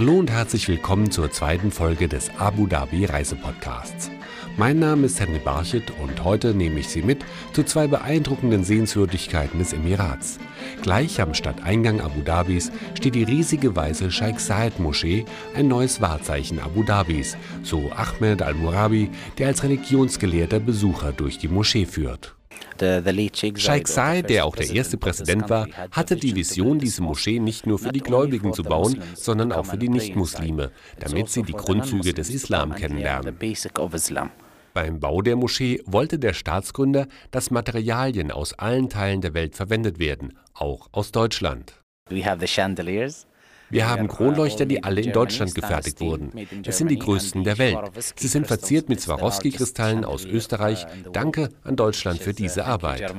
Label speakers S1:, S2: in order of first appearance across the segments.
S1: Hallo und herzlich willkommen zur zweiten Folge des Abu Dhabi Reisepodcasts. Mein Name ist Henry Barchet und heute nehme ich Sie mit zu zwei beeindruckenden Sehenswürdigkeiten des Emirats. Gleich am Stadteingang Abu Dhabis steht die riesige weiße Sheikh Zayed Moschee, ein neues Wahrzeichen Abu Dhabis, so Ahmed al-Murabi, der als Religionsgelehrter Besucher durch die Moschee führt. Sheikh Zayed, der auch der erste Präsident war, hatte die Vision, diese Moschee nicht nur für die Gläubigen zu bauen, sondern auch für die Nichtmuslime, damit sie die Grundzüge des Islam kennenlernen. Beim Bau der Moschee wollte der Staatsgründer, dass Materialien aus allen Teilen der Welt verwendet werden, auch aus Deutschland. Wir haben Kronleuchter, die alle in Deutschland gefertigt wurden. Es sind die größten der Welt. Sie sind verziert mit Swarovski-Kristallen aus Österreich. Danke an Deutschland für diese Arbeit.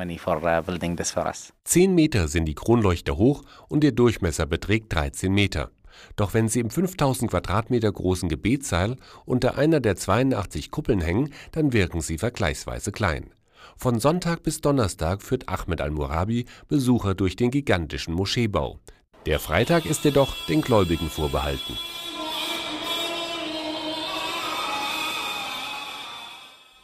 S1: Zehn Meter sind die Kronleuchter hoch und ihr Durchmesser beträgt 13 Meter. Doch wenn sie im 5000 Quadratmeter großen Gebetssaal unter einer der 82 Kuppeln hängen, dann wirken sie vergleichsweise klein. Von Sonntag bis Donnerstag führt Ahmed al-Murabi Besucher durch den gigantischen Moscheebau. Der Freitag ist jedoch den Gläubigen vorbehalten.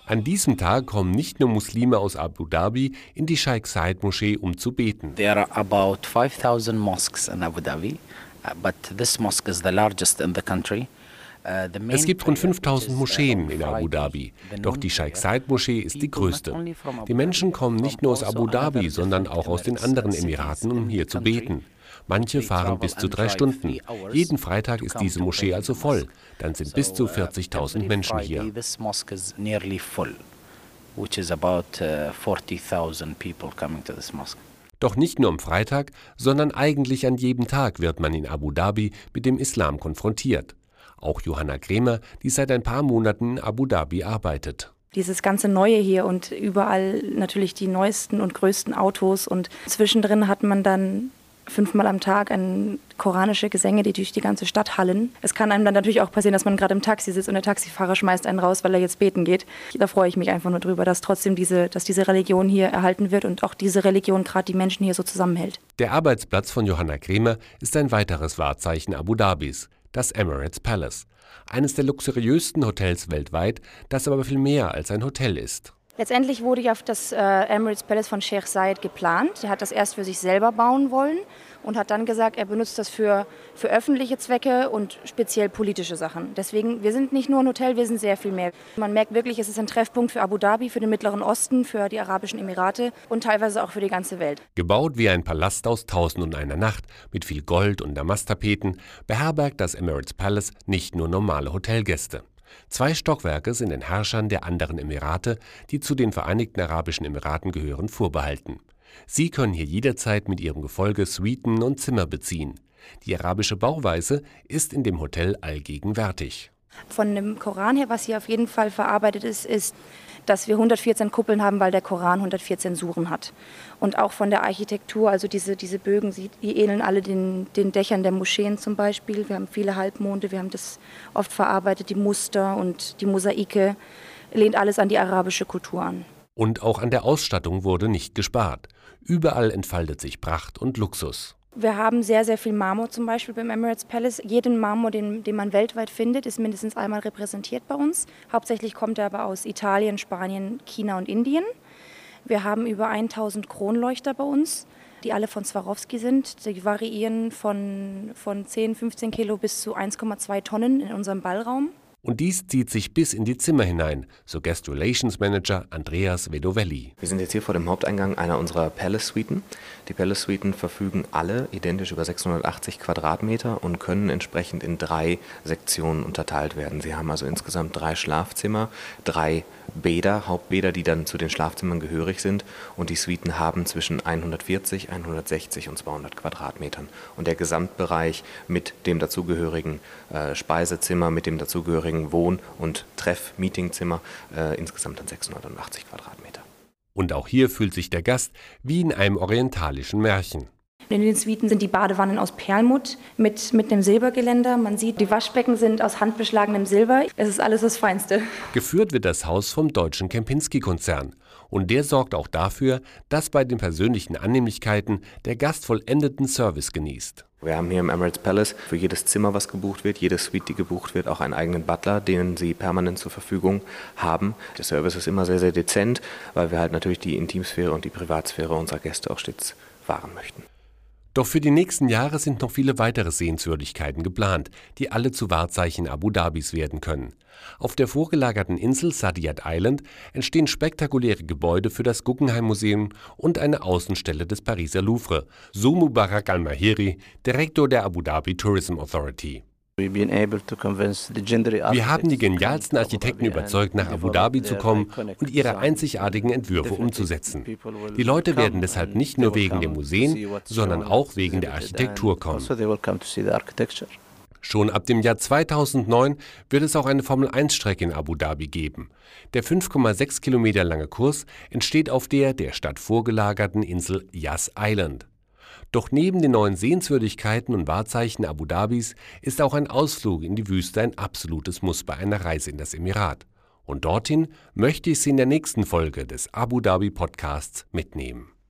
S1: An diesem Tag kommen nicht nur Muslime aus Abu Dhabi in die Sheikh Zayed Moschee, um zu beten.
S2: There are about 5000 mosques in Abu Dhabi, uh, but this mosque is the largest in the country.
S1: Uh, es gibt rund 5000 Moscheen in Abu Dhabi, doch die Sheikh Zayed Moschee ist die größte. Die Menschen kommen nicht nur aus Abu Dhabi, sondern auch aus den anderen Emiraten, um hier zu beten. Manche fahren bis zu drei Stunden. Jeden Freitag ist diese Moschee also voll. Dann sind bis zu 40.000 uh, Menschen hier. Uh, Doch nicht nur am Freitag, sondern eigentlich an jedem Tag wird man in Abu Dhabi mit dem Islam konfrontiert. Auch Johanna Kremer, die seit ein paar Monaten in Abu Dhabi arbeitet
S3: dieses ganze Neue hier und überall natürlich die neuesten und größten Autos und zwischendrin hat man dann fünfmal am Tag ein koranische Gesänge, die durch die ganze Stadt hallen. Es kann einem dann natürlich auch passieren, dass man gerade im Taxi sitzt und der Taxifahrer schmeißt einen raus, weil er jetzt beten geht. Da freue ich mich einfach nur drüber, dass trotzdem diese, dass diese Religion hier erhalten wird und auch diese Religion gerade die Menschen hier so zusammenhält.
S1: Der Arbeitsplatz von Johanna Kremer ist ein weiteres Wahrzeichen Abu Dhabis, das Emirates Palace. Eines der luxuriösten Hotels weltweit, das aber viel mehr als ein Hotel ist.
S3: Letztendlich wurde ja das äh, Emirates Palace von Sheikh Zayed geplant. Er hat das erst für sich selber bauen wollen und hat dann gesagt, er benutzt das für, für öffentliche Zwecke und speziell politische Sachen. Deswegen, wir sind nicht nur ein Hotel, wir sind sehr viel mehr. Man merkt wirklich, es ist ein Treffpunkt für Abu Dhabi, für den Mittleren Osten, für die Arabischen Emirate und teilweise auch für die ganze Welt.
S1: Gebaut wie ein Palast aus Tausend und einer Nacht mit viel Gold und Damastapeten, beherbergt das Emirates Palace nicht nur normale Hotelgäste. Zwei Stockwerke sind den Herrschern der anderen Emirate, die zu den Vereinigten Arabischen Emiraten gehören, vorbehalten. Sie können hier jederzeit mit ihrem Gefolge Suiten und Zimmer beziehen. Die arabische Bauweise ist in dem Hotel allgegenwärtig.
S3: Von dem Koran her, was hier auf jeden Fall verarbeitet ist, ist dass wir 114 Kuppeln haben, weil der Koran 114 Suren hat. Und auch von der Architektur, also diese, diese Bögen, die ähneln alle den, den Dächern der Moscheen zum Beispiel. Wir haben viele Halbmonde, wir haben das oft verarbeitet, die Muster und die Mosaike, lehnt alles an die arabische Kultur an.
S1: Und auch an der Ausstattung wurde nicht gespart. Überall entfaltet sich Pracht und Luxus.
S3: Wir haben sehr, sehr viel Marmor zum Beispiel beim Emirates Palace. Jeden Marmor, den, den man weltweit findet, ist mindestens einmal repräsentiert bei uns. Hauptsächlich kommt er aber aus Italien, Spanien, China und Indien. Wir haben über 1000 Kronleuchter bei uns, die alle von Swarovski sind. Die variieren von, von 10, 15 Kilo bis zu 1,2 Tonnen in unserem Ballraum.
S1: Und dies zieht sich bis in die Zimmer hinein, so Guest Relations Manager Andreas Vedovelli.
S4: Wir sind jetzt hier vor dem Haupteingang einer unserer Palace Suiten. Die Palace Suiten verfügen alle identisch über 680 Quadratmeter und können entsprechend in drei Sektionen unterteilt werden. Sie haben also insgesamt drei Schlafzimmer, drei Bäder, Hauptbäder, die dann zu den Schlafzimmern gehörig sind. Und die Suiten haben zwischen 140, 160 und 200 Quadratmetern. Und der Gesamtbereich mit dem dazugehörigen äh, Speisezimmer, mit dem dazugehörigen Wohn- und Treff-Meetingzimmer äh, insgesamt dann 680 Quadratmeter.
S1: Und auch hier fühlt sich der Gast wie in einem orientalischen Märchen.
S3: In den Suiten sind die Badewannen aus Perlmutt mit, mit einem Silbergeländer. Man sieht, die Waschbecken sind aus handbeschlagenem Silber. Es ist alles das Feinste.
S1: Geführt wird das Haus vom deutschen Kempinski-Konzern. Und der sorgt auch dafür, dass bei den persönlichen Annehmlichkeiten der Gast vollendeten Service genießt.
S4: Wir haben hier im Emirates Palace für jedes Zimmer, was gebucht wird, jede Suite, die gebucht wird, auch einen eigenen Butler, den sie permanent zur Verfügung haben. Der Service ist immer sehr, sehr dezent, weil wir halt natürlich die Intimsphäre und die Privatsphäre unserer Gäste auch stets wahren möchten.
S1: Doch für die nächsten Jahre sind noch viele weitere Sehenswürdigkeiten geplant, die alle zu Wahrzeichen Abu Dhabis werden können. Auf der vorgelagerten Insel Saadiyat Island entstehen spektakuläre Gebäude für das Guggenheim Museum und eine Außenstelle des Pariser Louvre, so Mubarak Al-Mahiri, Direktor der Abu Dhabi Tourism Authority. Wir haben die genialsten Architekten überzeugt, nach Abu Dhabi zu kommen und ihre einzigartigen Entwürfe umzusetzen. Die Leute werden deshalb nicht nur wegen der Museen, sondern auch wegen der Architektur kommen. Also Schon ab dem Jahr 2009 wird es auch eine Formel-1-Strecke in Abu Dhabi geben. Der 5,6 Kilometer lange Kurs entsteht auf der der Stadt vorgelagerten Insel Yas Island. Doch neben den neuen Sehenswürdigkeiten und Wahrzeichen Abu Dhabis ist auch ein Ausflug in die Wüste ein absolutes Muss bei einer Reise in das Emirat. Und dorthin möchte ich Sie in der nächsten Folge des Abu Dhabi Podcasts mitnehmen.